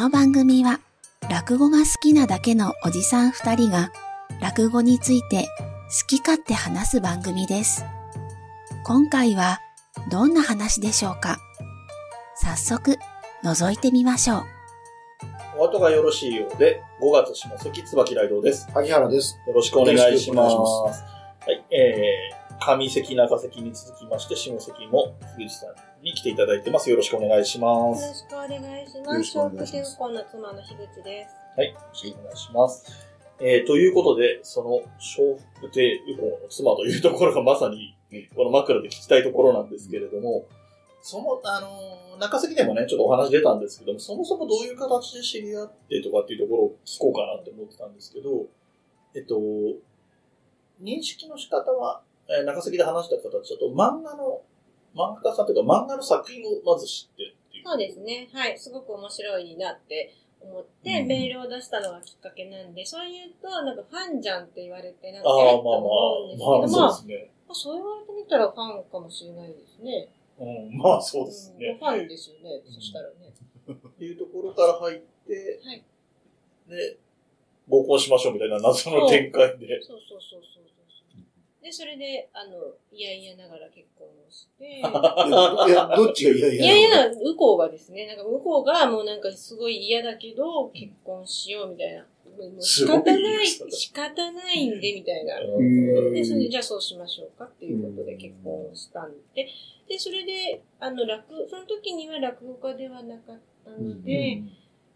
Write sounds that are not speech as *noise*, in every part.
この番組は落語が好きなだけのおじさん二人が落語について好き勝手話す番組です。今回はどんな話でしょうか？早速覗いてみましょう。お後がよろしいようで、5月下関椿雷道です。萩原です。よろしくお願いします。まはい、えー、上関中関に続きまして、下関も樋口さんに来ていただいてます。よろしくお願いしまよす。ろしくお願いしよろます。しくお願いします笑福天候の妻の樋口です。はい、よろしくお願いします。えー、ということで、その、笑福亭右近の妻というところがまさに、この枕で聞きたいところなんですけれども、その、あのー中関でもね、ちょっとお話出たんですけども、そもそもどういう形で知り合ってとかっていうところを聞こうかなって思ってたんですけど、えっと、認識の仕方は、えー中関で話した形だと、漫画の、漫画家さんというか漫画の作品をまず知ってっていう。そうですね。はい。すごく面白いなって思って、うんメールを出したのがきっかけなんで、そう言うと、なんかファンじゃんって言われて、なんか、ああ、えっとまあ思うんですけまあ、ど、まあ、まあ、そうですね。まあそう言われてみたらファンかもしれないですね。うん、まあそうですね。うんファンですよね。うんそしたらね。っていうところから入って、はい。で、合コンしましょうみたいな謎の展開で。そうそうそうそう。で、それで、あの、いやいやながら結婚をして、*laughs* いや、どっちがいやいや。いやいや、向こうがですね、なんか向こうがもうなんかすごい嫌だけど、結婚しようみたいな。もう仕方ない、仕方ないんで、みたいな。うんで、それでじゃあそうしましょうかっていうことで結婚をしたんで、で、それで、あの、落、その時には落語家ではなかったので、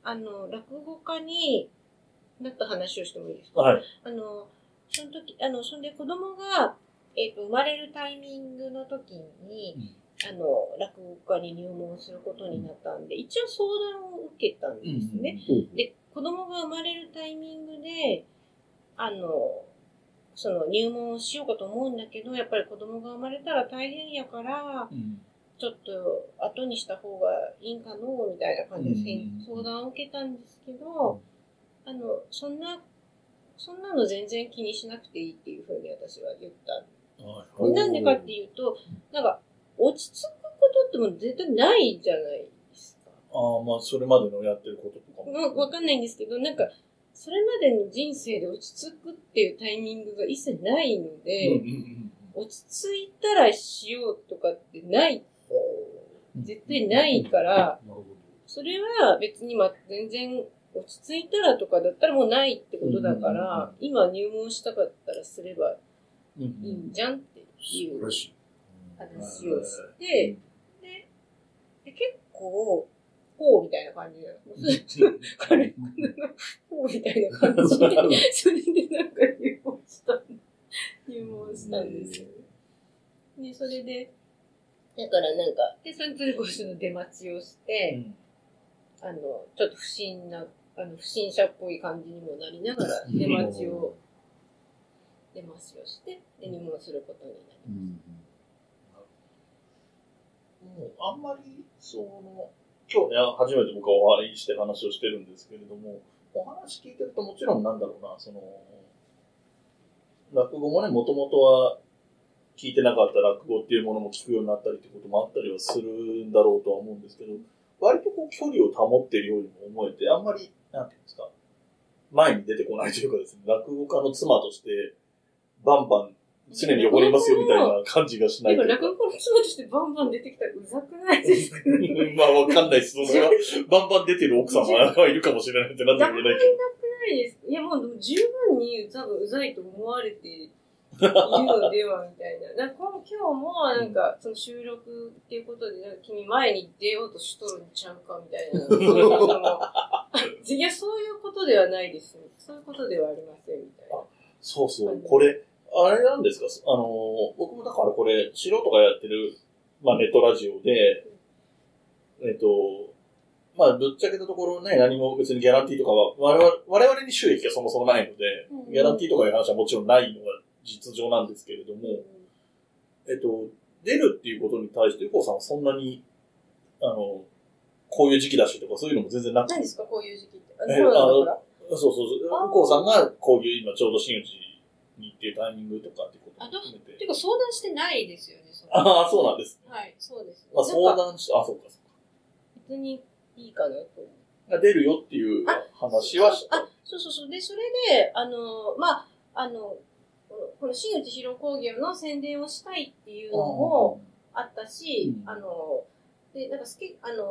あの、落語家になった話をしてもいいですか？はい。あの、その時、あの、そんで子供が、えっ、と、生まれるタイミングの時に、あの、落語家に入門することになったんで、一応相談を受けたんですね。うんで、子供が生まれるタイミングで、あの、その入門をしようかと思うんだけど、やっぱり子供が生まれたら大変やから、うん。ちょっと後にした方がいいんかのみたいな感じでうん相談を受けたんですけど、あの、そんな、そんなの全然気にしなくていいっていうふうに私は言ったはいなんでかっていうと、なんか、落ち着くことってもう絶対ないじゃないですか。ああ、まあ、それまでのやってることとかも。まあ、わかんないんですけど、なんか、それまでの人生で落ち着くっていうタイミングが一切ないので、落ち着いたらしようとかってない、絶対ないから、なるほど。それは別にまあ全然落ち着いたらとかだったらもうないってことだから、今入門したかったらすればうんうんいいんじゃんっていう。話をして、で、で結構、こうみたいな感じなの。軽くこうみたいな感じで、それでなんか入門した、入門したんですよ。で、それで、だからなんか、で、それとこその出待ちをして、あの、ちょっと不審な、あの、不審者っぽい感じにもなりながら、出待ちを、出待ちをして、で、入門することになりうんもうあんまり、その、今日ね、初めて僕はお会いして話をしてるんですけれども、お話聞いてるともちろんなんだろうな、その、落語もね、もともとは聞いてなかった落語っていうものも聞くようになったりってこともあったりはするんだろうとは思うんですけど、割とこう距離を保っているようにも思えて、あんまり、なんていうんですか、前に出てこないというかですね、落語家の妻として、バンバン常に横にいますよみたいな感じがしないでもというか。落語の妻としてバンバン出てきたらうざくないですか？まあわかんないです。それは、バンバン出てる奥様がいるかもしれないってなんとも言えないけど。ないやもうでも十分に多分うざいと思われているのではみたいな。なんか今日もなんかその収録っていうことでなんか君前に出ようとしとるんちゃうかみたいな。いやそういうことではないです。そういうことではありませんみたいな。そうそう。これ、あれなんですか？あの、僕もだからこれ、素人がやってる、まあネットラジオで、えっと、まあぶっちゃけたところね、何も別にギャランティーとかは、我々我々に収益がそもそもないので、うんギャランティーとかいう話はもちろんないのが実情なんですけれども、えっと、出るっていうことに対して、ゆこさんはそんなに、あの、こういう時期だしとかそういうのも全然なくて何ですかこういう時期って。あえコロナだから？そうそうそう。向こうさんがこういう今ちょうど真打ちに行っていうタイミングとかってことも含めて。てか相談してないですよね、それああ、そうなんです。はい、そうです。まあ相談して、あ、そうかそうか。別にいいかなと。が出るよっていう話はした。あ、そうそうそう。で、それで、あの、まあ、あの、この新内広工業の宣伝をしたいっていうのもあったし、うん。あの、で、なんか好き、あの、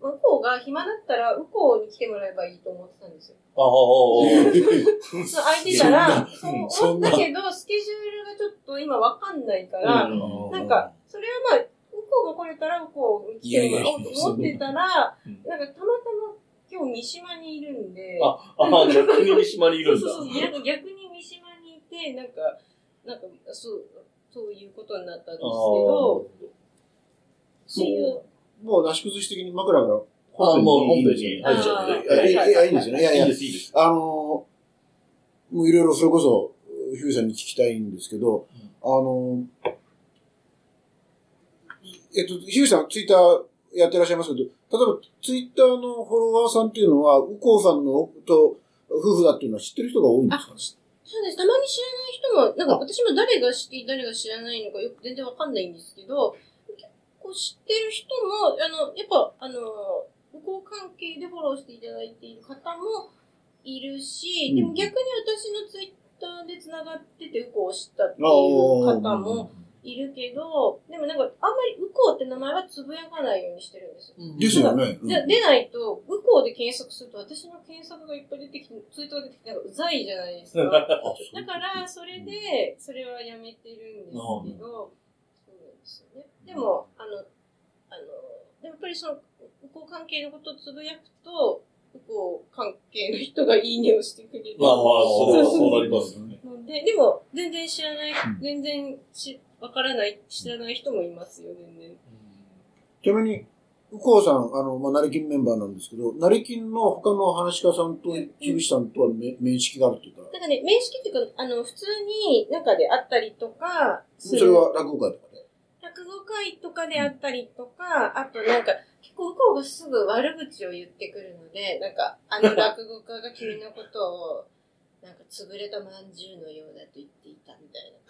向こうが暇だったら、向こうに来てもらえばいいと思ってたんですよ。ああ、そう、空いてたら、そうけど、スケジュールがちょっと今わかんないから、うん。なんか、それはまあ、向こうが来れたら、向こうに来てもらおうと思ってたらうん、なんかたまたま今日三島にいるんで、あ、あ、逆 *laughs* に三島にいるんだ。そうそう逆にて、なんか、なんか、そう、そういうことになったんですけど、そういう、もう、なし崩し的に枕からああ、もうホームページにあ入っちゃって。いやいやいんですよね。いやいやいいで、す、いいです。あのー、もういろいろそれこそ、ヒューさんに聞きたいんですけど、あのー、えっと、ヒューさんツイッターやってらっしゃいますけど、例えばツイッターのフォロワーさんっていうのは、右近さんのと夫婦だっていうのは知ってる人が多いんですかねそうです。たまに知らない人も、なんか私も誰が知って誰が知らないのかよく全然わかんないんですけど、結構知ってる人も、あの、やっぱ、あの、向こう関係でフォローしていただいている方もいるし、でも逆に私のツイッターで繋がってて、ウコを知ったっていう方もいるけど、でもなんか、あんまりウコって名前はつぶやかないようにしてるんですよ。ですよね。うんで出ないと、向こうで検索すると、私の検索がいっぱい出てきて、ツイートが出てきて、なんかうざいじゃないですか。*laughs* だから、それで、それはやめてるんですけど、そうなんですよね。でも、あの、あの、やっぱりその、向こう関係のことをつぶやくと、向こう関係の人がいいねをしてくれる。まあまあ、それはそうなりますよね。ので、でも、全然知らないうん、全然し、わからない、知らない人もいますよ、全然。ちなみに、右近さん、あの、まあ、成金メンバーなんですけど、成金の他の話し家さんと、樋口さんとはめ面識があるっていうか、なんかね、面識っていうか、あの、普通に中で会ったりとか、それは落語会とかで？落語会とかであったりとか、あとなんか、結構向こうがすぐ悪口を言ってくるので、なんか、あの *laughs* 落語家が君のことを、なんか潰れたまんじゅうのようだと言っていたみたいな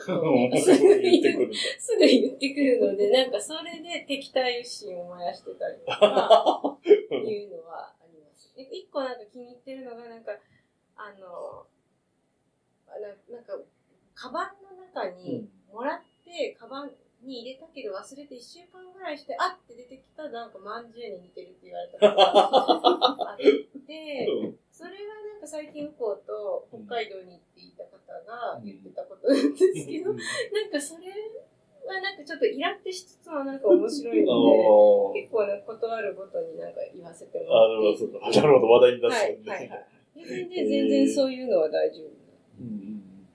すぐ *laughs* 言ってくる。すぐ言ってくるので、*laughs* なんかそれで敵対心を燃やしてたりとか、いうのはあります。で一個なんか気に入ってるのが、なんか、あの、あななんか、カバンの中にもらって、カバンに入れたけど忘れて1週間ぐらいして、あっ！て出てきたなんかまんじゅうに似てるって言われた。ことがあって、それはなんか最近向こうと北海道に行っていた方が言ってたことなんですけど、なんかそれはなんかちょっとイラってしつつもなんか面白いあので、*laughs* ー。結構ね、断るごとになんか言わせてもあ、なるほど、らって。なるほど、話題に出はいすんではいはい。全然全然そういうのは大丈夫。うんうん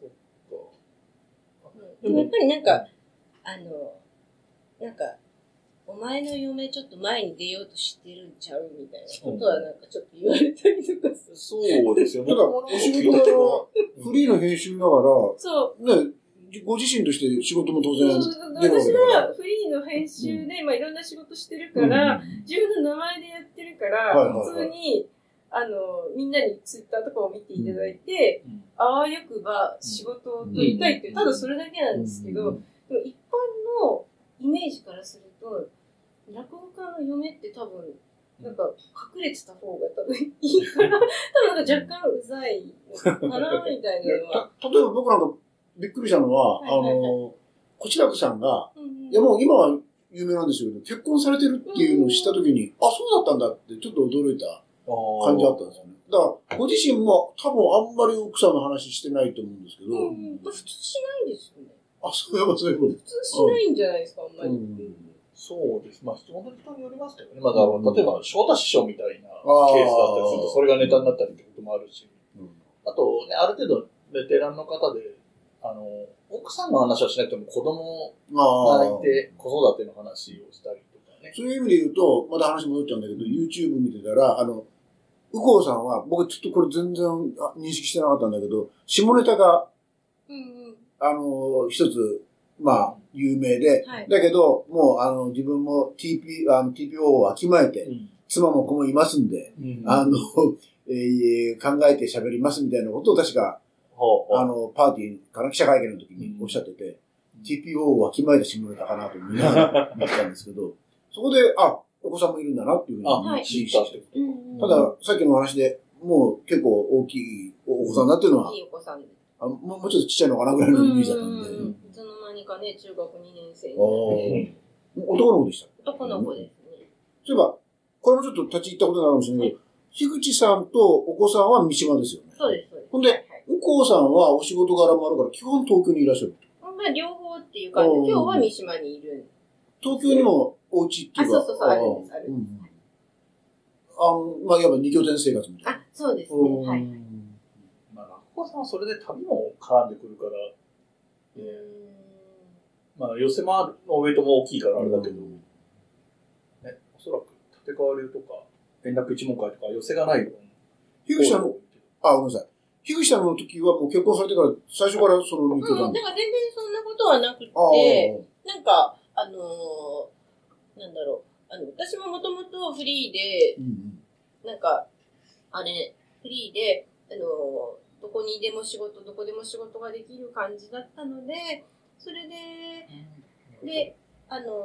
そっか。うんでもやっぱりなんか、あの、なんか、お前の嫁ちょっと前に出ようとしてるんちゃうみたいなことはなんかちょっと言われたりとかする。そうですよね。*laughs* ただ、お仕事柄、フリーの編集ながそう。ら、ね、ご自身として仕事も当然そう私。はフリーの編集で、まあいろんな仕事してるから、自分の名前でやってるから、普通に、あの、みんなにツイッターとかを見ていただいて、うん。あわよくば仕事を取りたいっていう、ただそれだけなんですけど、でも一般のイメージからすると、落語家の嫁って多分、なんか隠れてた方が多分いいから、*laughs* 多分なんか若干うざいのかな、みたいなのは。た例えば僕なんかびっくりしたのは、はいはいはい。あの、こちらくさんが、うんうん。いやもう今は有名なんですけど、結婚されてるっていうのを知ったときに、あ、そうだったんだってちょっと驚いた感じだったんですよね。だから、ご自身も多分あんまり奥さんの話してないと思うんですけど、うんうん、普通しないですよね。あ、そういえばそういうこと。普通しないんじゃないですか、あんまり。うんそうです。まあ、本当に人によりますけどね。まあ、だ例えば、翔太師匠みたいなケースだったりすると、それがネタになったりってこともあるし、うんあとね、ある程度、ベテランの方で、あの、奥さんの話はしなくても子供まあ、がいて、子育ての話をしたりとかね。そういう意味で言うと、また話戻っちゃうんだけど、YouTube 見てたら、あの、右近さんは、僕ちょっとこれ全然あ認識してなかったんだけど、下ネタが、うんうん。あの、一つ、まあ、有名で、はい。だけど、もう、あの、自分も TP、あの TPO をわきまえて、うん妻も子もいますんで、あの、*laughs* えー考えて喋りますみたいなことを確か、ほうほうあの、パーティーから記者会見の時におっしゃってて、TPO をわきまえて下ネタかなと思いながら見てたんですけど、そこで、あ、お子さんもいるんだなっていうふうにあ、はい知ったってただ、さっきの話でもう結構大きいお子さんだっていうのは、いいお子さんです。あもうもうちょっとちっちゃいのかなぐらいのイメージだったんで。うんいつの間にかね、中学2年生に男の子でした。男の子ですね。そういえば、これもちょっと立ち入ったことになるかもしれないけど、樋口さんとお子さんは三島ですよね。そうです、そうです。ほんで右近さんはお仕事柄もあるから、基本東京にいらっしゃる。まあ、両方っていう感じで、うん今日は三島にいるんで東京にもお家っていうか。あそうそうそうあるんですあるんですうんあの、まあ、いわば二拠点生活みたいな。あ、そうですね。うんはい。と。まあ、落語さんはそれで旅も絡んでくるから、うーんまあ、寄せ回るのウェイトも大きいからあれだけど、ね、おそらく立川流とか、連絡一問会とか寄せがない分。樋口さんの、あ、ごめんなさい。樋口さんの時はもう結婚されてから、最初からその二拠うん、点だから全然そんなことはなくて、ああ。なんか、あのーなんだろう、あの、私ももともとフリーで、うんうん。なんか、あれ、フリーで、あのーどこにでも仕事、どこでも仕事ができる感じだったので、それで、で、あのーあの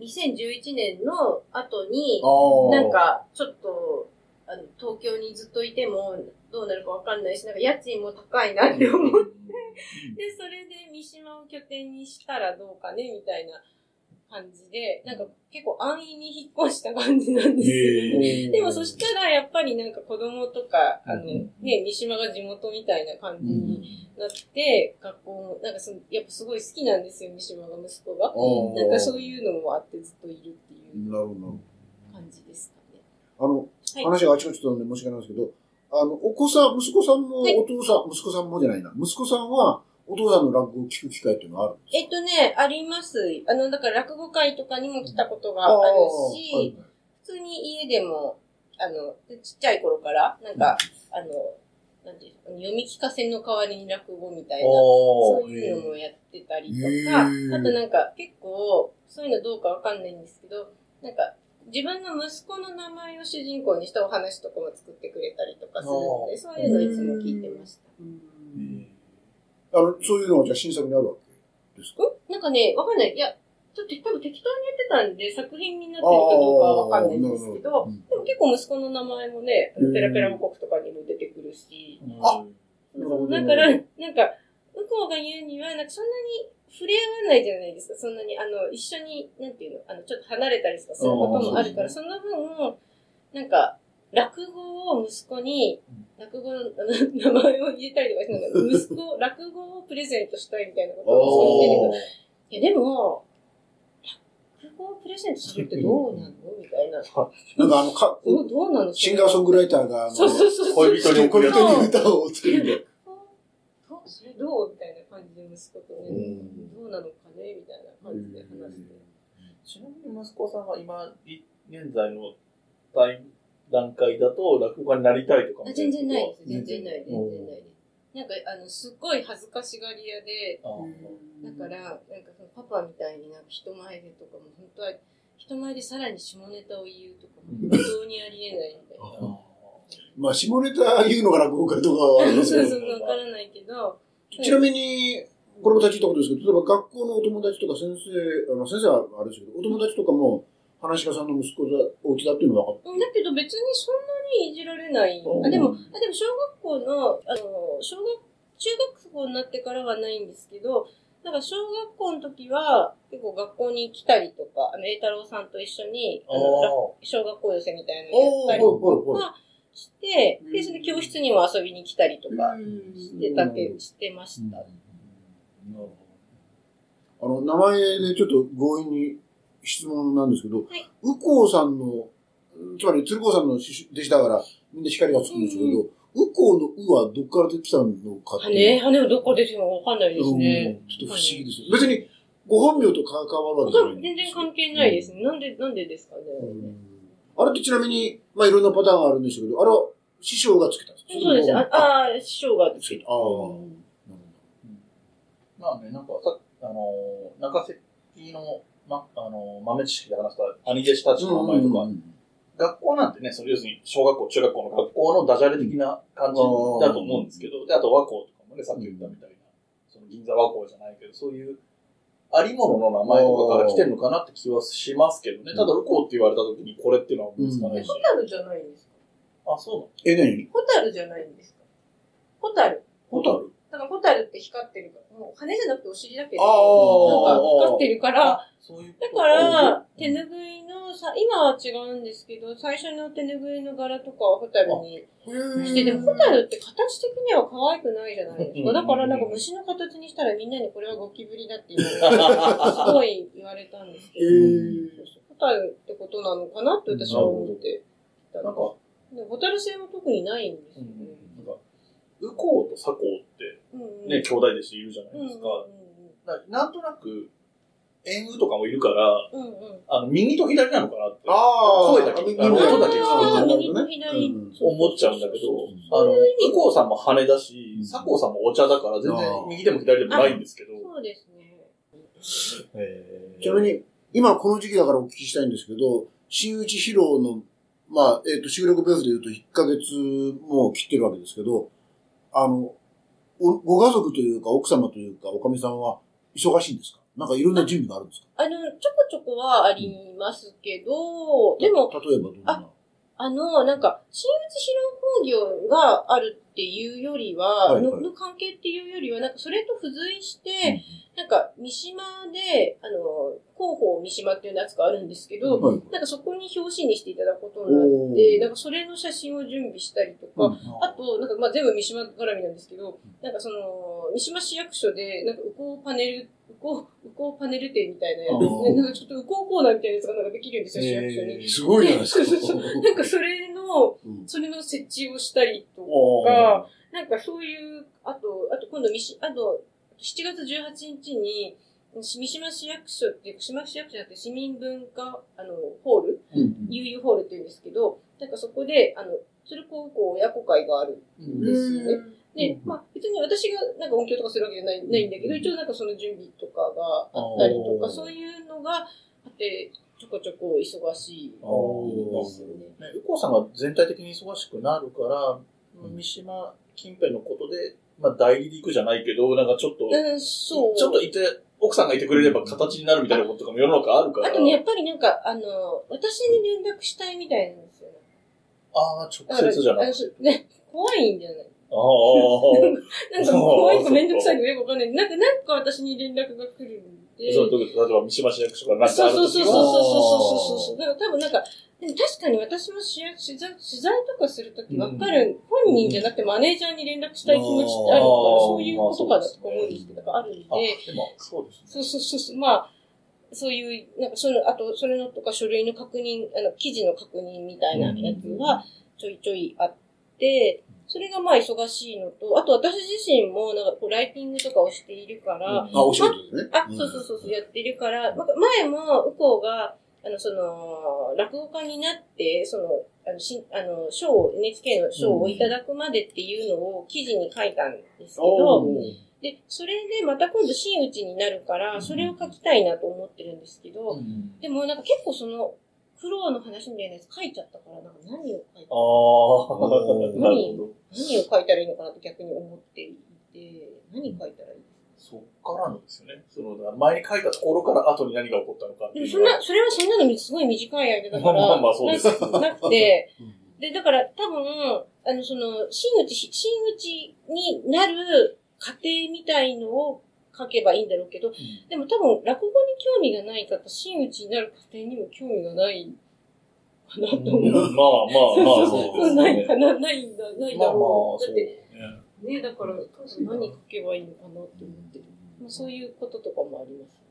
2011年の後に。なん、か、ちょっと、あの、東京にずっといても、どうなるかわかんないし、なんか家賃も高いなって思って、で、それで三島を拠点にしたらどうかね、みたいな感じで、なんか結構安易に引っ越した感じなんですよね。でもそしたらやっぱりなんか子供とか、あの、うんね、三島が地元みたいな感じになって、学校も、なんかその、やっぱすごい好きなんですよ、三島が息子が。なんかそうう。いうのもあってずっといるっていう。感じですかね。あの、はい話があちこちとなんで申し訳ないんですけど、あの、お子さん、息子さんもはいお父さん、息子さんもじゃないな。息子さんはお父さんの落語を聞く機会っていうのはあるんですえっとね、あります。あの、だから落語会とかにも来たことがかあるはいし、普通に家でも、あの、ちっちゃい頃から、なんか、あの、なんていうの読み聞かせの代わりに落語みたいな、おそういうのもやってたりとへか、ー。あとなんか結構、そういうのどうかわかんないんですけど、なんか、自分の息子の名前を主人公にしたお話とかも作ってくれたりとかするので、そういうのいつも聞いてました。あの、そういうのがじゃあ新作にあるわけですか？ん。なんかね、わかんない。いや、ちょっと多分適当にやってたんで、作品になってるかどうかはわかんないんですけど、うん。でも結構息子の名前もね、うんペラペラ王国とかにも出てくるし、あそうなるほどだから、なんか、向こうが言うには、なんかそんなに触れ合わないじゃないですか。そんなに、あの、一緒に、なんていうの、あの、ちょっと離れたりとかすることもあるから、その分、なんか、落語を息子に、落語の名前を入れたりとかして、*laughs* 息子、落語をプレゼントしたいみたいなことを言ってて。いや、でも、落語をプレゼントするってどうなの？みたいな。なんかあの、か、どうどうなのシンガーソングライターが、そうそうそうそう。恋人に送る恋人に歌を作るんで。どうそれどうみたいな感じで息子とね、うんどうなのかね？みたいな感じで話して。ちなみに息子さんは今、い現在の段段階だと落語家になりたいとか全然ないです。全然ない。うん全然ない。なんか、あの、すっごい恥ずかしがり屋で、だから、なんかそのパパみたいになんか人前でとかも、本当は、人前でさらに下ネタを言うとかも、本当にありえないみたいな。まあ、下ネタ言うのが落語家とかはありますけど *laughs* そうそう、わからないけど、ちなみに、これも立ち入ったことですけど、例えば学校のお友達とか先生、あの先生はあれですけど、お友達とかも、話し家さんの息子だ、お家だっていうのは分かっだけど別にそんなにいじられない。うん。あでも、あでも小学校の、あの、小学、中学校になってからはないんですけど、なんか小学校の時は結構学校に来たりとか、あの、栄太郎さんと一緒に、あの、ら小学校寄せみたいなのやったりとかして、で、それで教室にも遊びに来たりとかしてたけ、してました。なるほど。あの、名前でちょっと強引に質問なんですけど、い右近さんの、つまり鶴光さんの弟子だから、みんな光がつくんですけど、うん右近の右はどっから出てきたのかって羽、羽はどこでしょうわかんないですね。うんちょっと不思議です。別に、ご本名と関わるわけじゃない全然関係ないですね。なんで、なんでですかね。うんあれってちなみに、まあいろんなパターンがあるんでしょうけど、あれは師匠がつけたんですか？そうです。ああ師匠がつけた。ああ。なるほまあね、なんかさ、あのー、中関の、ま、あのー、豆知識で話した兄弟子たちのど。名前とか、うん学校なんてね、その要するに小学校、中学校の学校のダジャレ的な感じだと思うんですけど、で、あと和光とかもね、さっき言ったみたいな、その銀座和光じゃないけど、そういう、ありものの名前とかから来てるのかなって気はしますけどね。ただ、ウコウって言われた時にこれっていうのは思いつかないし。ホタルじゃないんですか。あ、そうえ、何？ホタルじゃないんですか。ホタル。ホタル？だからホタルって光ってるから、もう羽じゃなくてお尻だけど、あなんーか光ってるから、ういうだから、手ぬぐいのさ、今は違うんですけど、最初の手ぬぐいの柄とかはホタルにして、でもホタルって形的には可愛くないじゃないですか。うんだからなんか虫の形にしたらみんなにこれはゴキブリだっていう *laughs* すごい言われたんですけへど、ーホタルってことなのかなって私は思ってたなんか、でホタル性も特にないんですよね。なんか、ウコウとサコウってね、兄弟弟子いるじゃないですか。ななんとなく、縁ウとかもいるから、あの、右と左なのかなってああ、声だけ右あの音だけ聞くあーと右と左。うん。思っちゃうんだけどあの、ウコウさんも羽だしう、ん。サコウさんもお茶だから全然右でも左でもないんですけど。そうですね。へー。ちなみに、今この時期だからお聞きしたいんですけど、新内披露の、まあ、えっ、と、収録ベースで言うと1ヶ月もう切ってるわけですけど、あの、おご家族というか、奥様というか、おかみさんは忙しいんですか？なんかいろんな準備があるんですか？あの、ちょこちょこはありますけど、でも、例えばどんな？あの、なんか、新内業があるっていうよりは、はいはい。のの関係っていうよりは、なんかそれと付随して、なんか三島で、あの、広報三島っていうやつがあるんですけど、はい。なんかそこに表紙にしていただくことになって、なんかそれの写真を準備したりとか、うん。あと、なんかまあ全部三島絡みなんですけど、なんかその、三島市役所で、なんかウコウパネル、ウコウ、ウコウパネル展みたいなやつ、なんかちょっとウコウコーナーみたいなやつがなんかできるんですよ、市役所に。すごいじゃないですか。なんかそれの、うん。それの設置をしたりとか、なんかそういう、あと、あと今度みし、あと、7月18日に、三島市役所っていう、島市役所じゃなくて市民文化、あの、ホール、うん悠々ホールって言うんですけど、なんかそこで、あの、鶴高校親子会があるんですよね。でうん、まあ別に私がなんか音響とかするわけじゃないないんだけど、一応なんかその準備とかがあったりとか、そういうのがあって、ちょこちょこ忙しいですよね。ね、ウコウさんが全体的に忙しくなるから、うん三島近辺のことで、まあ代理で行くじゃないけど、なんかちょっと、うん、そう。ちょっといて、奥さんがいてくれれば形になるみたいなこととかも世の中あるから。あとね、やっぱりなんか、あの、私に連絡したいみたいなんですよ。ああ、だ直接じゃなくて。ね、*laughs* 怖いんじゃない？ああ。*laughs* なんか怖いかめんどくさいのよくわかんない。なんか、なんか私に連絡が来るんで。そう、例えば三島市役所からなあるそうそうそうそうときは、そうそう。だから多分なんか、でも確かに私も取材取材取材とかするときわかる、本人じゃなくてマネージャーに連絡したい気持ちってあるから、そういうことかだと思うんですけど、あるんで、あ、でも、そうですね。そうそうそうそう、まあ、そういう、なんかその、あと、それのとか書類の確認、あの、記事の確認みたいなやつはちょいちょいあって、それがまあ忙しいのと、あと私自身もなんかこうライティングとかをしているから、あ、お仕事ですね。あ、そうそうそうそう、やってるから、なんか前も、ウコウが、あの、その、落語家になって、その、あの、しあの、賞を、NHK の賞をいただくまでっていうのを記事に書いたんですけど、で、それでまた今度真打ちになるから、それを書きたいなと思ってるんですけど、でもなんか結構その、苦労の話みたいなやつ書いちゃったから、なんか何を書いたああ、なるほど。何を書いたらいいのかなって逆に思っていて、何書いたらいい？そっからのですよね。その、前に書いたところから後に何が起こったのかのは。でもそんな、それはそんなのすごい短い間だから、*laughs* まあまあそうですななくて、うんで、だから多分、あの、その、真打ち、真打ちになる過程みたいのを書けばいいんだろうけど、でも多分、落語に興味がない方、真打ちになる過程にも興味がないかなと思う。まあまあまあ、そうですね。ないかな、ないんだ、ないだまあまあろ、う。だって、ね。ね、だから、何書けばいいのかなって思ってる。まあ、そういうこととかもありますね。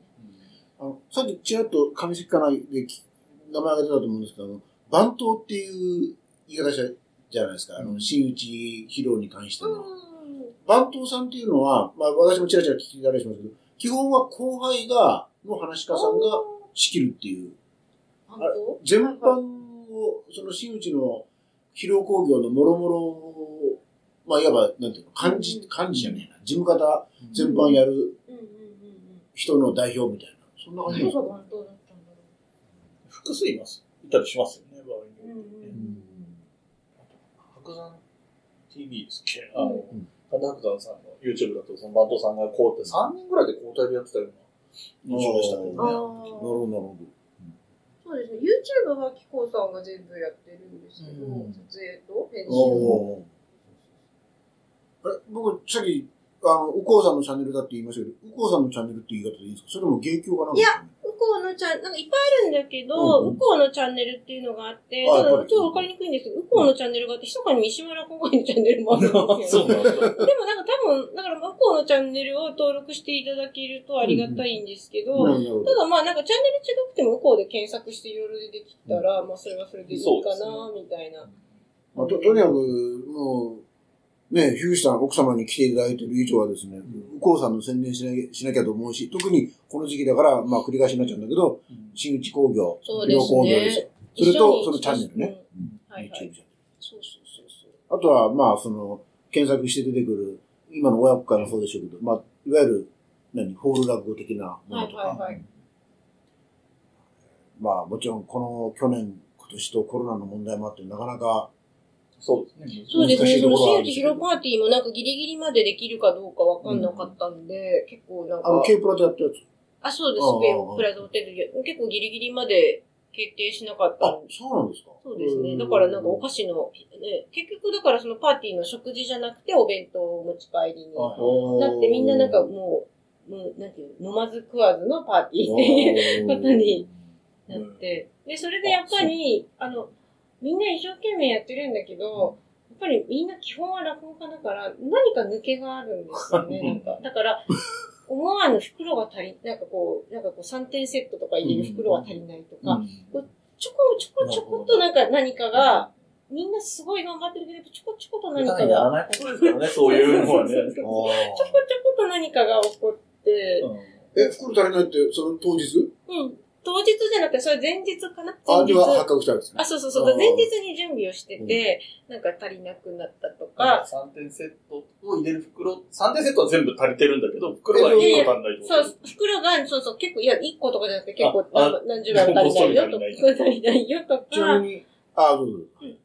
あのさっきちらっと上関かなでき名前が出たと思うんですけど、番頭っていう言い方じゃないですか。あの、真打ち披露に関しての。番頭さんっていうのは、まあ私もちらちら聞きたりしますけど、基本は後輩が、の話し家さんが仕切るっていう。本当全般を、その真打ちの披露工業のもろもろを、まあいわば、なんていうの、幹事、幹事じゃねえな。事務方全般やる。人の代表みたいな。そんな感じですどこが番頭だったんだろ複数います。いたりしますよね、場合う。うんに。うん白山 TV ですっけあのん、神田伯山さんの YouTube だと、その番頭さんがこうって3人ぐらいで交代でやってたような印象でしたけどね。あなるほど、なるほそうですね。YouTube はキコさんが全部やってるんですけど、うん。撮影と編集あれ僕、さっき、あの、右近さんのチャンネルだって言いましたけど、右近さんのチャンネルって言い方でいいんですか？それとも芸協かなんか。ですかね向こうのチャンなんかいっぱいあるんだけど、うんうん向こうのチャンネルっていうのがあって、ちょっとわかりにくいんですけど、向こうのチャンネルがあって、密かに三島落語会のチャンネルもあるんですよ。*laughs* そうなんだ。でもなんか多分、だから向こうのチャンネルを登録していただけるとありがたいんですけど、ただまあなんかチャンネル違くても向こうで検索していろいろ出てきたら、まあそれはそれでいいかな、みたいな。まあ、ととにかく、もう、ね、ヒューさん、奥様に来ていただいている以上はですね、右近さんの宣伝しなきゃしなきゃと思うし、特にこの時期だから、まあ繰り返しになっちゃうんだけど、新内工業、そうですね工業ですよ。それと、そのチャンネルね。うんはいはい YouTube チャンネル。そうそうそうそう。あとは、まあ、その、検索して出てくる、今の親子会もそうでしょうけど、まあ、いわゆる、何、ホール落語的なものとか、はいはいはいまあ、もちろん、この去年、今年とコロナの問題もあって、なかなか、そうですね。そうですね。その難しいところはあ新内るんですけど広パーティーもなんかギリギリまでできるかどうかわかんなかったんで、結構なんあの、か、K プラでやったやつ。あ、そうですああ。ペンプラザホテルで、結構ギリギリまで決定しなかったあんで、そうなんですかそうですね。だからなんかお菓子の、ね、結局だからそのパーティーの食事じゃなくてお弁当を持ち帰りに。はいなってみんななんかもう、もう、なんていうの、飲まず食わずのパーティーっていうことになって。で、それでやっぱり、あの、みんな一生懸命やってるんだけど、やっぱりみんな基本は落語家だから、何か抜けがあるんですよね、なんか。だから、思わぬ袋が足り、なんかこう、なんかこう3点セットとか入れる袋が足りないとか、ちょこちょこちょこっとなんか何かが、みんなすごい頑張ってるけど、ちょこちょこと何かが、やらない。ことですからね、そういうのはね。ちょこちょこと何かが起こって、え、袋足りないって、その当日？うん。当日じゃなくて、それ前日かな？あ、前日。では発覚したんですね。あ、。そうそうそう。前日に準備をしてて、なんか足りなくなったとか、3点セットを入れる袋、3点セットは全部足りてるんだけど、袋が1個足んないとそう、袋が、そうそう、結構、いや、1個とかじゃなくて結構ああ何何十枚も足りないよとか、*laughs* 足りないよとちなか、みに、あ、どうぞ。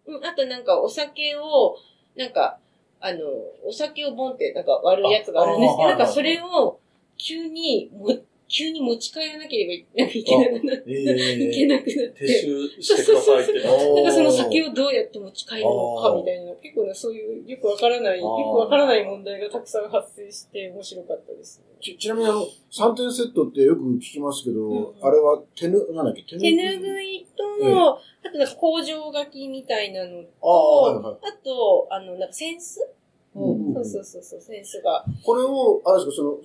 うん。あとなんかお酒を、なんか、あの、お酒をボンってなんか割るやつがあるんですけど、ああなんかそれを急にも、急に持ち帰らなければいけなくなって、えいけなくなって。撤収してくださいってなんかその酒をどうやって持ち帰るのかみたいな、結構ね、そういうよくわからない、よくわからない問題がたくさん発生して面白かったですね。ちちなみにあの、3点セットってよく聞きますけど、うんあれは手ぬ、なんだっけ手手ぬぐいと、ええあとなんか工場書きみたいなのと、ああ、はいはい。あと、あの、なんかセンス、うんそうそうそうそう、センスが。これを、あれですか、その、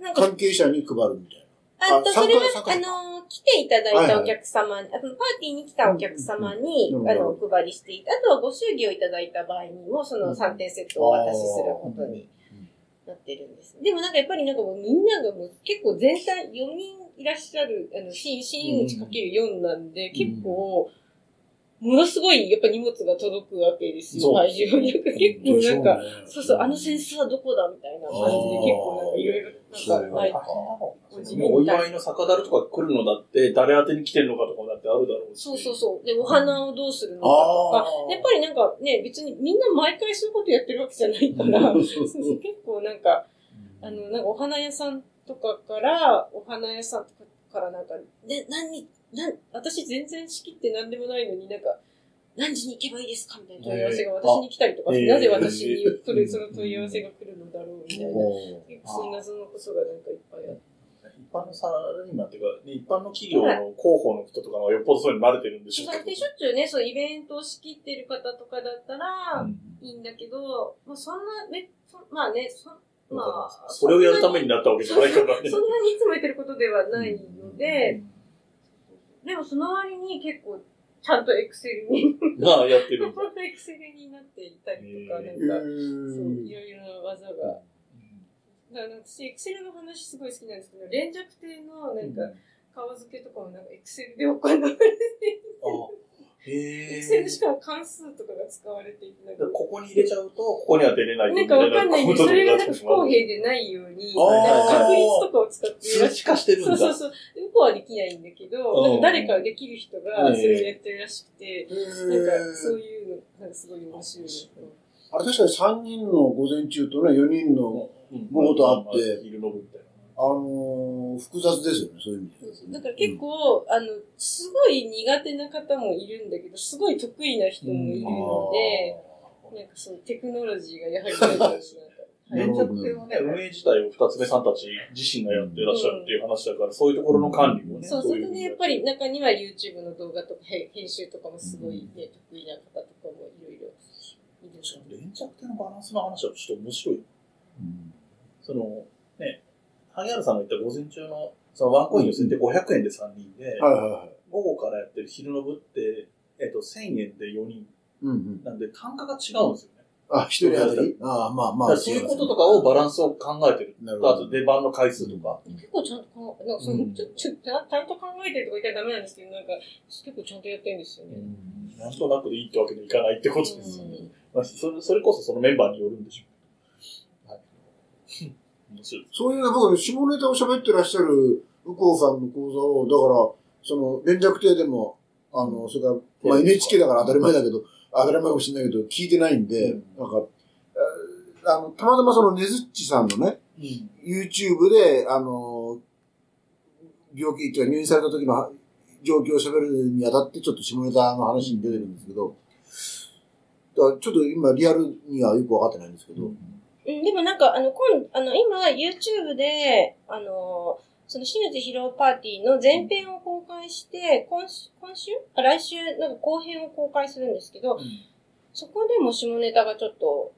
なんか、関係者に配るみたいあと、あそれはあの、来ていただいたお客様、あのパーティーに来たお客様に、うん。あの、お配りしていた。あとはご祝儀をいただいた場合にも、その3点セットをお渡しすることになってるんです。でもなんかやっぱりなんかもうみんながもう結構全体4人いらっしゃる、あの、新、新内かける4なん。で、結構、ものすごいやっぱ荷物が届くわけですよ、そう。会場に。な。結構なんか、そうそう、あのセンスはどこだみたいな感じで結構なんかいろいろ、なんか、お祝いの酒樽とか来るのだって、誰宛てに来てるのかとかだってあるだろうし。そうそうそう。で、お花をどうするのかとあか。ーやっぱりなんかね、別にみんな毎回そういうことやってるわけじゃないから、*laughs* 結構なんか、あの、なんかお花屋さんとかから、お花屋さんとかからなんか、で、何、なん、私全然仕切って何でもないのになんか、何時に行けばいいですか？みたいな問い合わせが私に来たりとか、えーなぜ私に来る、その問い合わせが来るのだろうみたいな。そんなそのことがなんかいっぱいあって。一般のサラリーマンっていうか、ね一般の企業の広報の人とかはよっぽどそういうの慣れてるんでしょうけど。でしょっちゅうね、そうイベントを仕切ってる方とかだったら、うんいいんだけど、まあそんな、ね、そまあね、そまあ、それをやるためになったわけじゃないからね。そんなにいつもやってることではないので、でもその割に結構、ちゃんとエクセルに、がやってるんだ。エクセルになっていたりとか、なんか、そう、いろいろな技が。だから私、エクセルの話すごい好きなんですけど、連弱亭のなんか、皮付けとかもなんかエクセルで行われてあへエクセえルしかも関数とかが使われていて、なんかここに入れちゃうと、ここには出れないなんかわかんないんで、それがなんか不公に平でないように、なんか確率とかを使って数値化してるんだ。そうそうそう。向こうはできないんだけど、うん。なんか誰かできる人がそれをやってるらしくて、なんかそうう。いうの、なんかすごい面白いなあれ確かに3人の午前中とね、4人の午後とあってあのー複雑ですよね、そういう意味では。だから結構、あの、すごい苦手な方もいるんだけど、すごい得意な人もいるので、なんかそう、テクノロジーがやはり大事なんです連着店はね、運営自体を二つ目さんたち自身がやってらっしゃるっていう話だから、そういうところの管理もね。そう、そいれでやっぱり中には YouTube の動画とかへ編集とかもすごいね、得意な方とかもいろいろ。いるので。連着店のバランスの話はちょっと面白い。うん。その、ね、萩原さんが言った午前中の、そのワンコインの設定500円で3人で、はいはいはい。午後からやってる昼の部って、えっと、1000円で4人うんうん。なんで単価が違うんですよね。あ、一人当たり？ああ、まあまあ。そういうこととかをバランスを考えてる。なるほどあと出番の回数とか。結構ちゃんと考え、なんかその、うんちょ、ちょ、ちゃんちゃんと考えてるとか言ったらダメなんですけど、なんか、結構ちゃんとやってるんですよね。なんとなくでいいってわけにいかないってことですよね。うんまあ、それそれこそそのメンバーによるんでしょう。そう。いうね、僕、下ネタを喋ってらっしゃる右近さんの講座を、だから、その、連着亭でも、あの、それから、まあ NHK だから当たり前だけど、当たり前かもしれないけど、聞いてないんで、うん。なんか、ああの、たまたまそのねずっちさんのね、うん。YouTube で、あの、病気っていうか入院された時の状況を喋るにあたって、ちょっと下ネタの話に出てるんですけど、だからちょっと今リアルにはよくわかってないんですけど、うん、でもなんか、あの、今、あの、今、YouTube で、あの、その、新内披露パーティーの前編を公開して、今週、今週？あ、来週、なんか後編を公開するんですけど、そこでも下ネタがちょっと、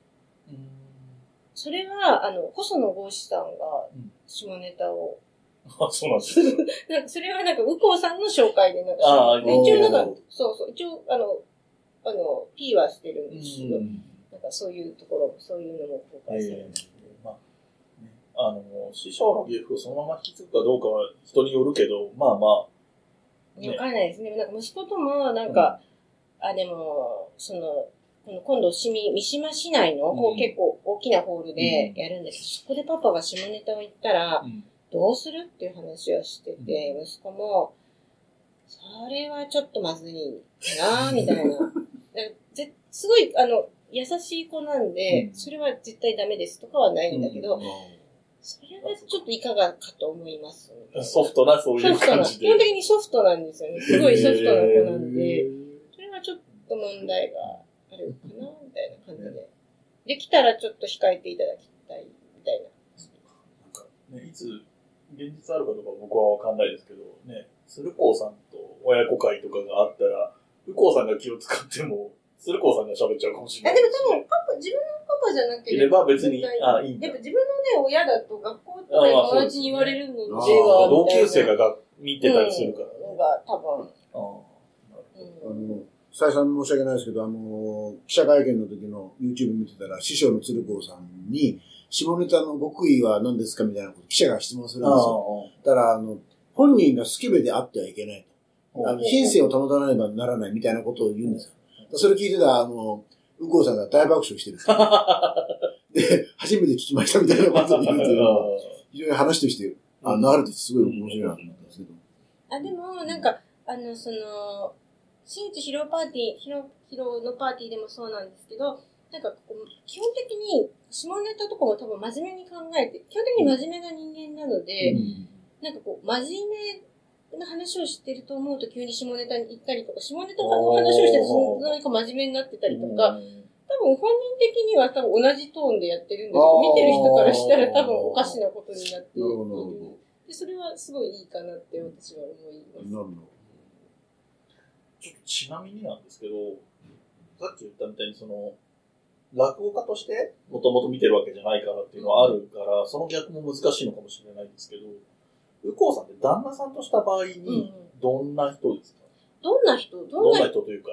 それは、あの、細野豪志さんがうん。下ネタを、*laughs* あ、そうなんですね。*laughs* なんかそれはなんか、右近さんの紹介で、なんか、一応なんかそうそう、一応、あの、あの、P はしてるんですけど、うんなんかそういうところも、そういうのも公開されえます。ーまあ、ね、あの、師匠の芸風をそのまま引き継ぐかどうかは人によるけど、まあまあ、ね。わかんないですね。なんか息子とも、なんか、あ、でも、その、今度、しみ、三島市内の、こううん結構大きなホールでやるんです。けど、そこでパパが下ネタを言ったら、どうするっていう話をしてて、息子も、それはちょっとまずいかな、みたいな。*laughs* すごい、あの、優しい子なんで、うんそれは絶対ダメですとかはないんだけど、うんそれはちょっといかがかと思います。ソフトなそういう感じで。基本的にソフトなんですよね。すごいソフトな子なんで、それはちょっと問題があるかな、みたいな感じで。できたらちょっと控えていただきたい、みたいな。なんかね、いつ現実あるかどうか僕はわかんないですけど、ね、鶴光さんと親子会とかがあったら、右光さんが気を使っても、鶴光さんが喋っちゃうかもしれあ、ない。でも多分、パパ、自分のパパじゃなけいれば別にあいいんだやっぱ自分のね、親だと学校とかで友達に言われるので同みたいな級生がが見てたりするからね。のが多分、あの、再三申し訳ないですけど、あの、記者会見の時の YouTube 見てたら、師匠の鶴光さんに、下ネタの極意は何ですかみたいなこと、記者が質問するんあですよ。だから、あの、本人がスケベであってはいけないと。あの、品性を保たなければならないみたいなことを言うんですよ。それ聞いてた、あの、右近さんが大爆笑してる。ん *laughs* で初めて聞きましたみたいなことを言うというのは、*laughs* 非常に話として、あ、流れてすごい面白いなと思ったんですけど。あ、でも、なんか、あの、その、新内披露パーティー、披露、披露のパーティーでもそうなんですけど、なんかこう、基本的に、下ネタとかも多分真面目に考えて、基本的に真面目な人間なので、なんかこう、真面目な話をしてると思うと急に下ネタに行ったりとか、下ネタの話をしてると何か真面目になってたりとか、多分本人的には多分同じトーンでやってるんだけあど、ー見てる人からしたら多分おかしなことになっていなる。で、それはすごいいいかなって私は思います。なるほど。ちょっとちなみになんですけど、さっき言ったみたいにその、落語家としてもともと見てるわけじゃないからっていうのはあるから、その逆も難しいのかもしれないんですけど、右近さんって旦那さんとした場合うんうんに、どんな人ですか、どんな人？どどんなんな人人というか、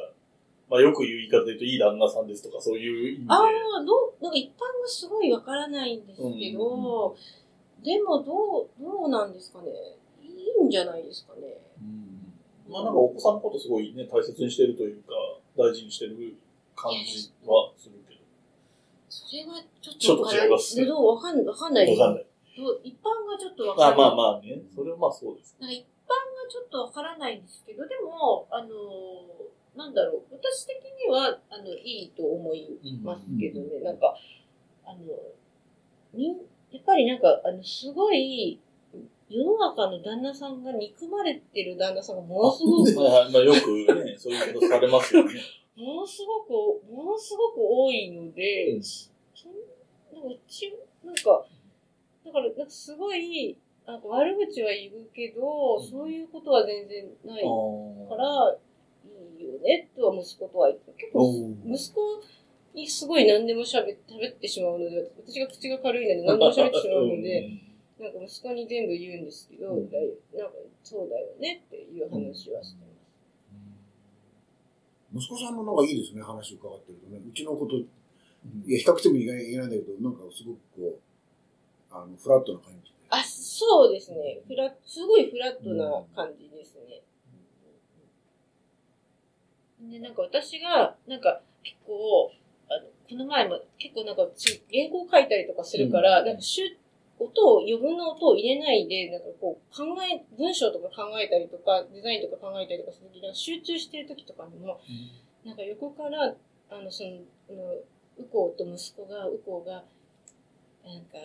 まあよく言う言い方で言うといい旦那さんですとかそういう意味で。ああ、どう、なんか一般がすごいわからないんですけど、でもどう、どうなんですかね？いいんじゃないですかね？まあなんかお子さんのことすごいね、大切にしてるというか、大事にしてる感じはするけそれはちょっとちょっと違いますでどうわかん、わかんないど。ですわかんない。どう一般がちょっとわまあかんない。まあまあね、それはまあそうです。なんか一般がちょっとわからないんですけど、でも、あのーなんだろう、私的には、あの、いいと思いますけどね、なんか、あの、みん、やっぱりなんか、あの、すごい、世の中の旦那さんが憎まれてる旦那さんがものすごく、まあ、まあ、よくね、そういうことされますよね。*laughs* ものすごく、ものすごく多いので、うんそんなんかうち、なんか、だから、なんかすごい、なんか悪口は言うけど、そういうことは全然ないから、いいよね、とは息子とは言って、結構、息子にすごい何でも喋って、喋ってしまうので、私が口が軽いので何でも喋ってしまうので、なんか息子に全部言うんですけど、うん。なんか、そうだよねっていう話はしてます。息子さんもなんかいいですね、話を伺ってるとね。うちのこと、いや、比較しても言えないんだけど、なんかすごくこう、あの、フラットな感じで。あ、そうですね。フラすごいフラットな感じですね。で、なんか私が、なんか結構、あの、この前も結構なんか私原稿書いたりとかするから、うんなんかしゅ音を、余分な音を入れないで、なんかこう考え、文章とか考えたりとか、デザインとか考えたりとかするとき、集中してるときとかにも、なんか横から、あの、その、あの、ウコウと息子が、ウコウが、なんか、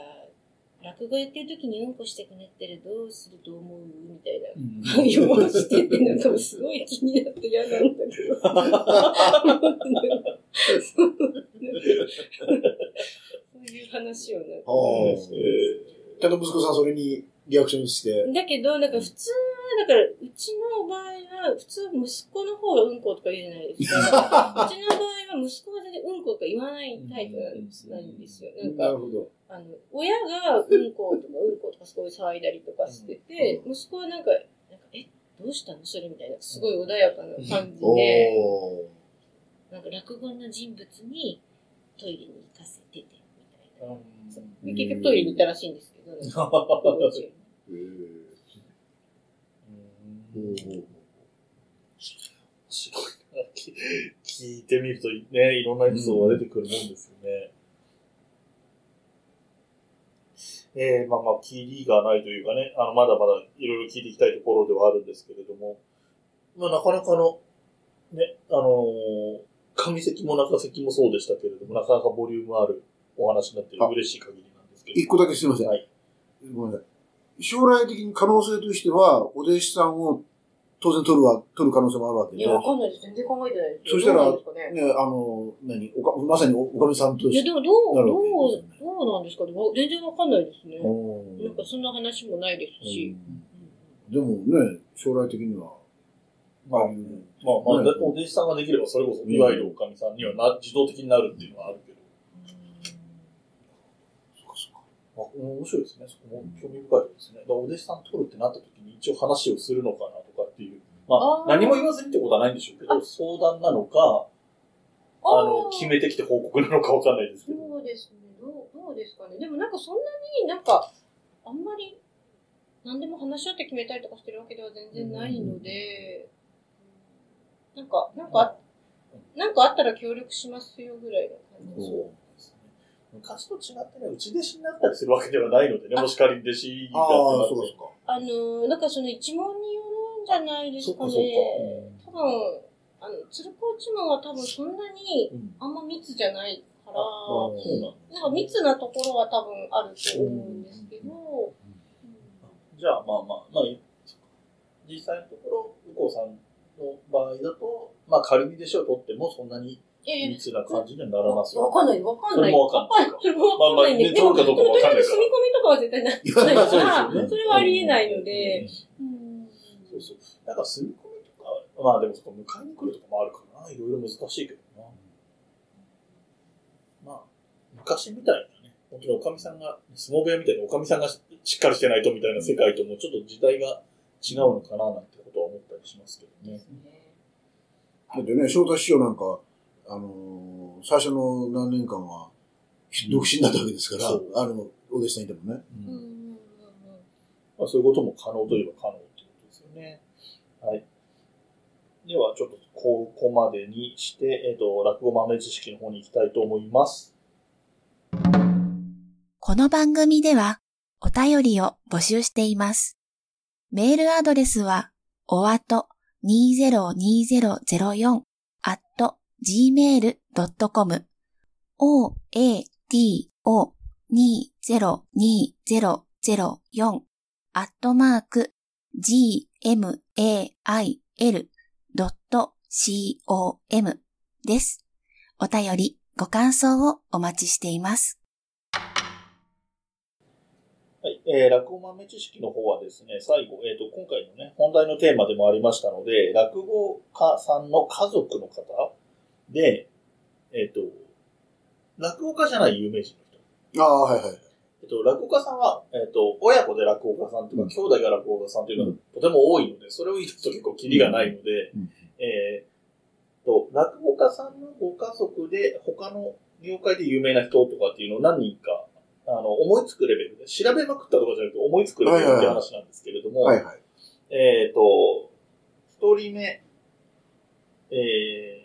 落語やってる時にうんこしてくねってるどうすると思う？みたいな会話をしてて、なんかすごい気になって嫌なんだけど。*laughs* そういう話をなんか。ああ。ちゃんと息子さんそれにリアクションして。だけど、なんか普通は、だから、うちの場合は、普通息子の方がうんことか言うじゃないですか。*laughs* うちの場合は息子が全然うんことか言わないタイプなんですよ。なんか、なるほど。あの、親がうんことかうんことかすごい騒いだりとかしてて、息子はなんか、なんか、え、どうしたのそれみたいな、すごい穏やかな感じおで、ー。なんか落語の人物にトイレに行かせてて、みたいな。結局トイレに行ったらしいんですけど、*laughs* なんか当時へーうんほうほうすごいなき聞いてみるとね、いろんなエピソードが出てくるもんですよね。えー、まあまあ、キリがないというかね、あの、まだまだいろいろ聞いていきたいところではあるんですけれども、まあなかなかの、ね、あのー上関も中関もそうでしたけれども、なかなかボリュームあるお話になってあ嬉しい限りなんですけど。一個だけすいません。はい。ごめんなさい。将来的に可能性としては、お弟子さんを当然取るわ、取る可能性もあるわけで。いや、わかんないです。全然考えてないです。そしたらね。ね、あの、何おか、まさにおおかみさんといや、して。でもどう、などうどうなんですかね。わ全然わかんないですね。おなんかそんな話もないですし。でもね、将来的には。まあ、うんまあまあ、ねお弟子さんができれば、それこそ、いわゆるおかみさんにはな自動的になるっていうのはあるけど、そっかそっか。まあ、面白いですね。そこも興味深いですね。お弟子さん取るってなった時に一応話をするのかなとかっていう。まあ、あー何も言わずにってことはないんでしょうけど、相談なのか、あの、決めてきて報告なのかわかんないですけど。そうですね。どう、どうですかね。でもなんかそんなになんか、あんまり、何でも話し合って決めたりとかしてるわけでは全然ないので、なんか、なんか、なんかあったら協力しますよぐらいの感じ。ですね。昔と違ってね、うち弟子になったりするわけではないのでね、あもし仮に弟子になああ、そうか。そあのー、なんかその一問によるんじゃないですかね。かか。多分、あの、鶴子一門は多分そんなにうんあんま密じゃないから、そうなんですなんか密なところは多分あると思うんですけど、じゃあ、まあまあ、まあ、実際のところ、向こうさんの場合だと、まあ仮に弟子を取ってもそんなにい密な感じにはならなそう。わかんない、わかんない。それもわかんないか *laughs* それもわかんないね。まあまあかどうかか住み込みとかは絶対ないかそうら、ですよねそれはありえないので、うんそうそう。なんか住み込みとか、まあでもそこ迎えに来るとかもあるからな。いろいろ難しいけどな。まあ、昔みたいなね、本当におかみさんが、相撲部屋みたいなおかみさんがしっかりしてないとみたいな世界ともちょっと時代が違うのかななんてことは思ったりしますけどね。だってね、翔太師匠なんか、あのー最初の何年間は、独身だったわけですから、そうあの、お弟子さんいてもね。うんうんうんうんまあ、そういうことも可能といえば可能ってことですよね。はい。では、ちょっとここまでにして、えっ、と、落語豆知識の方に行きたいと思います。この番組ではお便りを募集しています。メールアドレスは、おわと202004 at gmail.com o, a, t, o, 202004アットマーク、gmail.com です。お便り、ご感想をお待ちしています。はい。えー、落語豆知識の方はですね、最後、えっ、と、今回のね、本題のテーマでもありましたので、落語家さんの家族の方で、えっ、と、落語家じゃない有名人の人。ああ、はいはい。えっと、落語家さんは、えっと、親子で落語家さんとか、うん兄弟が落語家さんというのはうんとても多いので、それを言い出すと結構キリがないので、うんえーと、落語家さんのご家族で他の業界で有名な人とかっていうのを何人か、あの、思いつくレベルで、調べまくったとかじゃなくて思いつくレベルって話なんですけれども、はいはい。えっ、と、一人目、えー、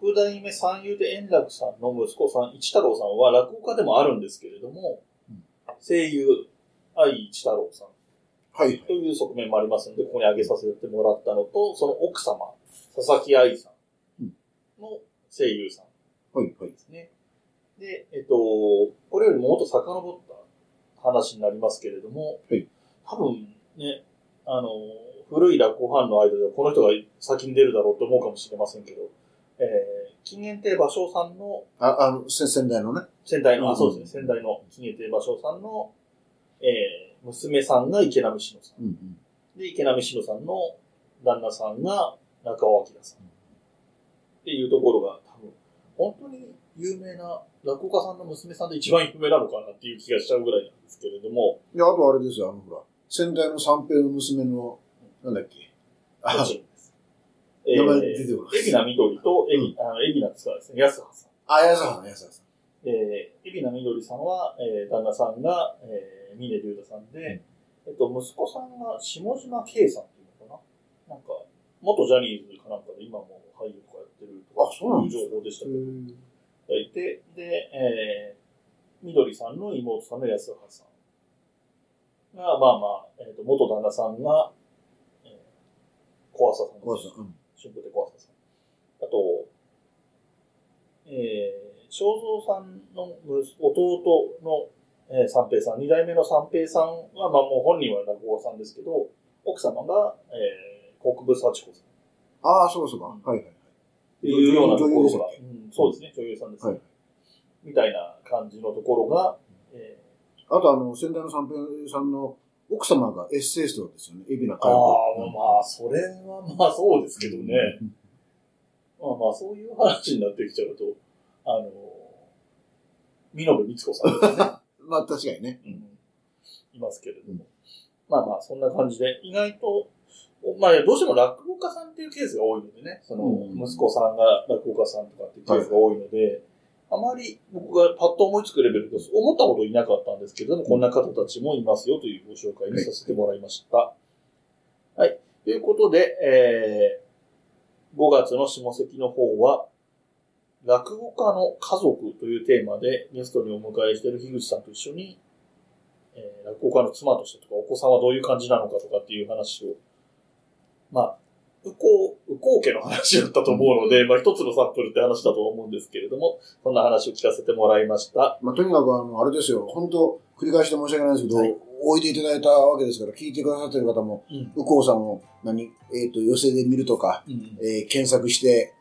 六代目三遊亭円楽さんの息子さん、一太郎さんは落語家でもあるんですけれども、うん声優、愛一太郎さんはいはい。という側面もありますので、ここに挙げさせてもらったのと、その奥様、佐々木愛さんの声優さんはいはいで。すね。で、えっと、これよりももっと遡った話になりますけれども、はい多分ね、あの、古い落語ファンの間ではこの人が先に出るだろうと思うかもしれませんけど、えー、金元亭芭蕉さんのあ、あの、先先代のね。先代の、うんあ、そうですね、先代の金元亭芭蕉さんの、えー、娘さんが池波志乃さん。うんうん。で、池波志乃さんの旦那さんが中尾明さん。っていうところが多分、本当に有名な落語家さんの娘さんで一番有名なのかなっていう気がしちゃうぐらいなんですけれども、いや、あとあれですよ、あの、ほら、先代の三平の娘の、なんだっけ。あ名前出てこない。海老名緑と、えび、あの、海老名つかですね、安葉さん。あ、安原さん、安原さん。えー、海老名緑さんは、えー、旦那さんが、えー、峰竜太さんで、えっと、息子さんが下島圭さんっていうのかな？なんか、元ジャニーズかなんかで今も俳優とかやってるとか、あそういう情報でしたけど、いて、で、えー、緑さんの妹さんの安葉さんが、まあまあ、えっ、と、元旦那さんが、えー、小朝さんです。小朝さん。うん。春風亭小朝さん。あと、えー、正蔵さんの息弟の、えー、三平さん、二代目の三平さんは、まあもう本人は落語家さんですけど、奥様が、えー、国分幸子さん。ああ、そうそうか。はいはいはい。っていうようなところがうん、そうですね、女優さんです、はいみたいな感じのところが、えあとあの、先代の三平さんの奥様がエッセイストですよね。海老名ー、佳子。あ、まあ、それはまあそうですけどね。まあまあ、そういう話になってきちゃうと、あの、見延光子さんね。*laughs* まあ確かにね。うん、いますけれども。まあまあ、そんな感じで、意外と、まあ、どうしても落語家さんっていうケースが多いのでね、その、うん息子さんが落語家さんとかっていうケースが多いので、あまり僕がパッと思いつくレベルと思ったこといなかったんですけれども、こんな方たちもいますよというご紹介にさせてもらいました。はい。ということで、えー、5月の下関の方は、落語家の家族というテーマでゲストにお迎えしている樋口さんと一緒に、えー、落語家の妻としてとか、お子さんはどういう感じなのかとかっていう話を、まあ、右向、右向家の話だったと思うので、まあ一つのサンプルって話だと思うんですけれども、そんな話を聞かせてもらいました。まあとにかくあの、あれですよ。本当繰り返して申し訳ないですけど、はいおいでいただいたわけですから、聞いてくださってる方も、うん。右近さんを何、えっ、と、寄せで見るとか、うん。えー検索して、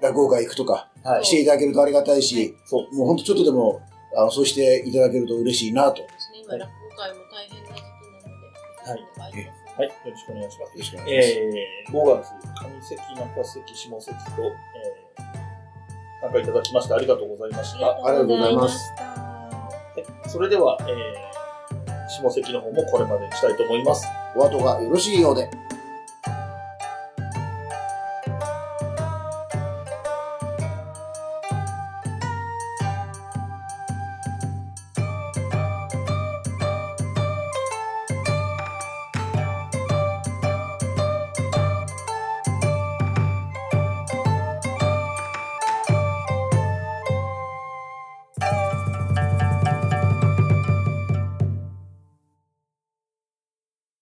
落語会行くとか、はい。していただけるとありがたいし、そうですもう本当ちょっとでも、あの、そうしていただけると嬉しいなと。よですね。今、落語会も大変な時期なので、はい。はい。よろしくお願いします。ろしくお願いします。えー、5月、上関、中関、下関と、えー、参加いただきましてありがとうございました。ありがとうございますそれでは、えー、下関の方もこれまでにしたいと思います。お後がよろしいようで。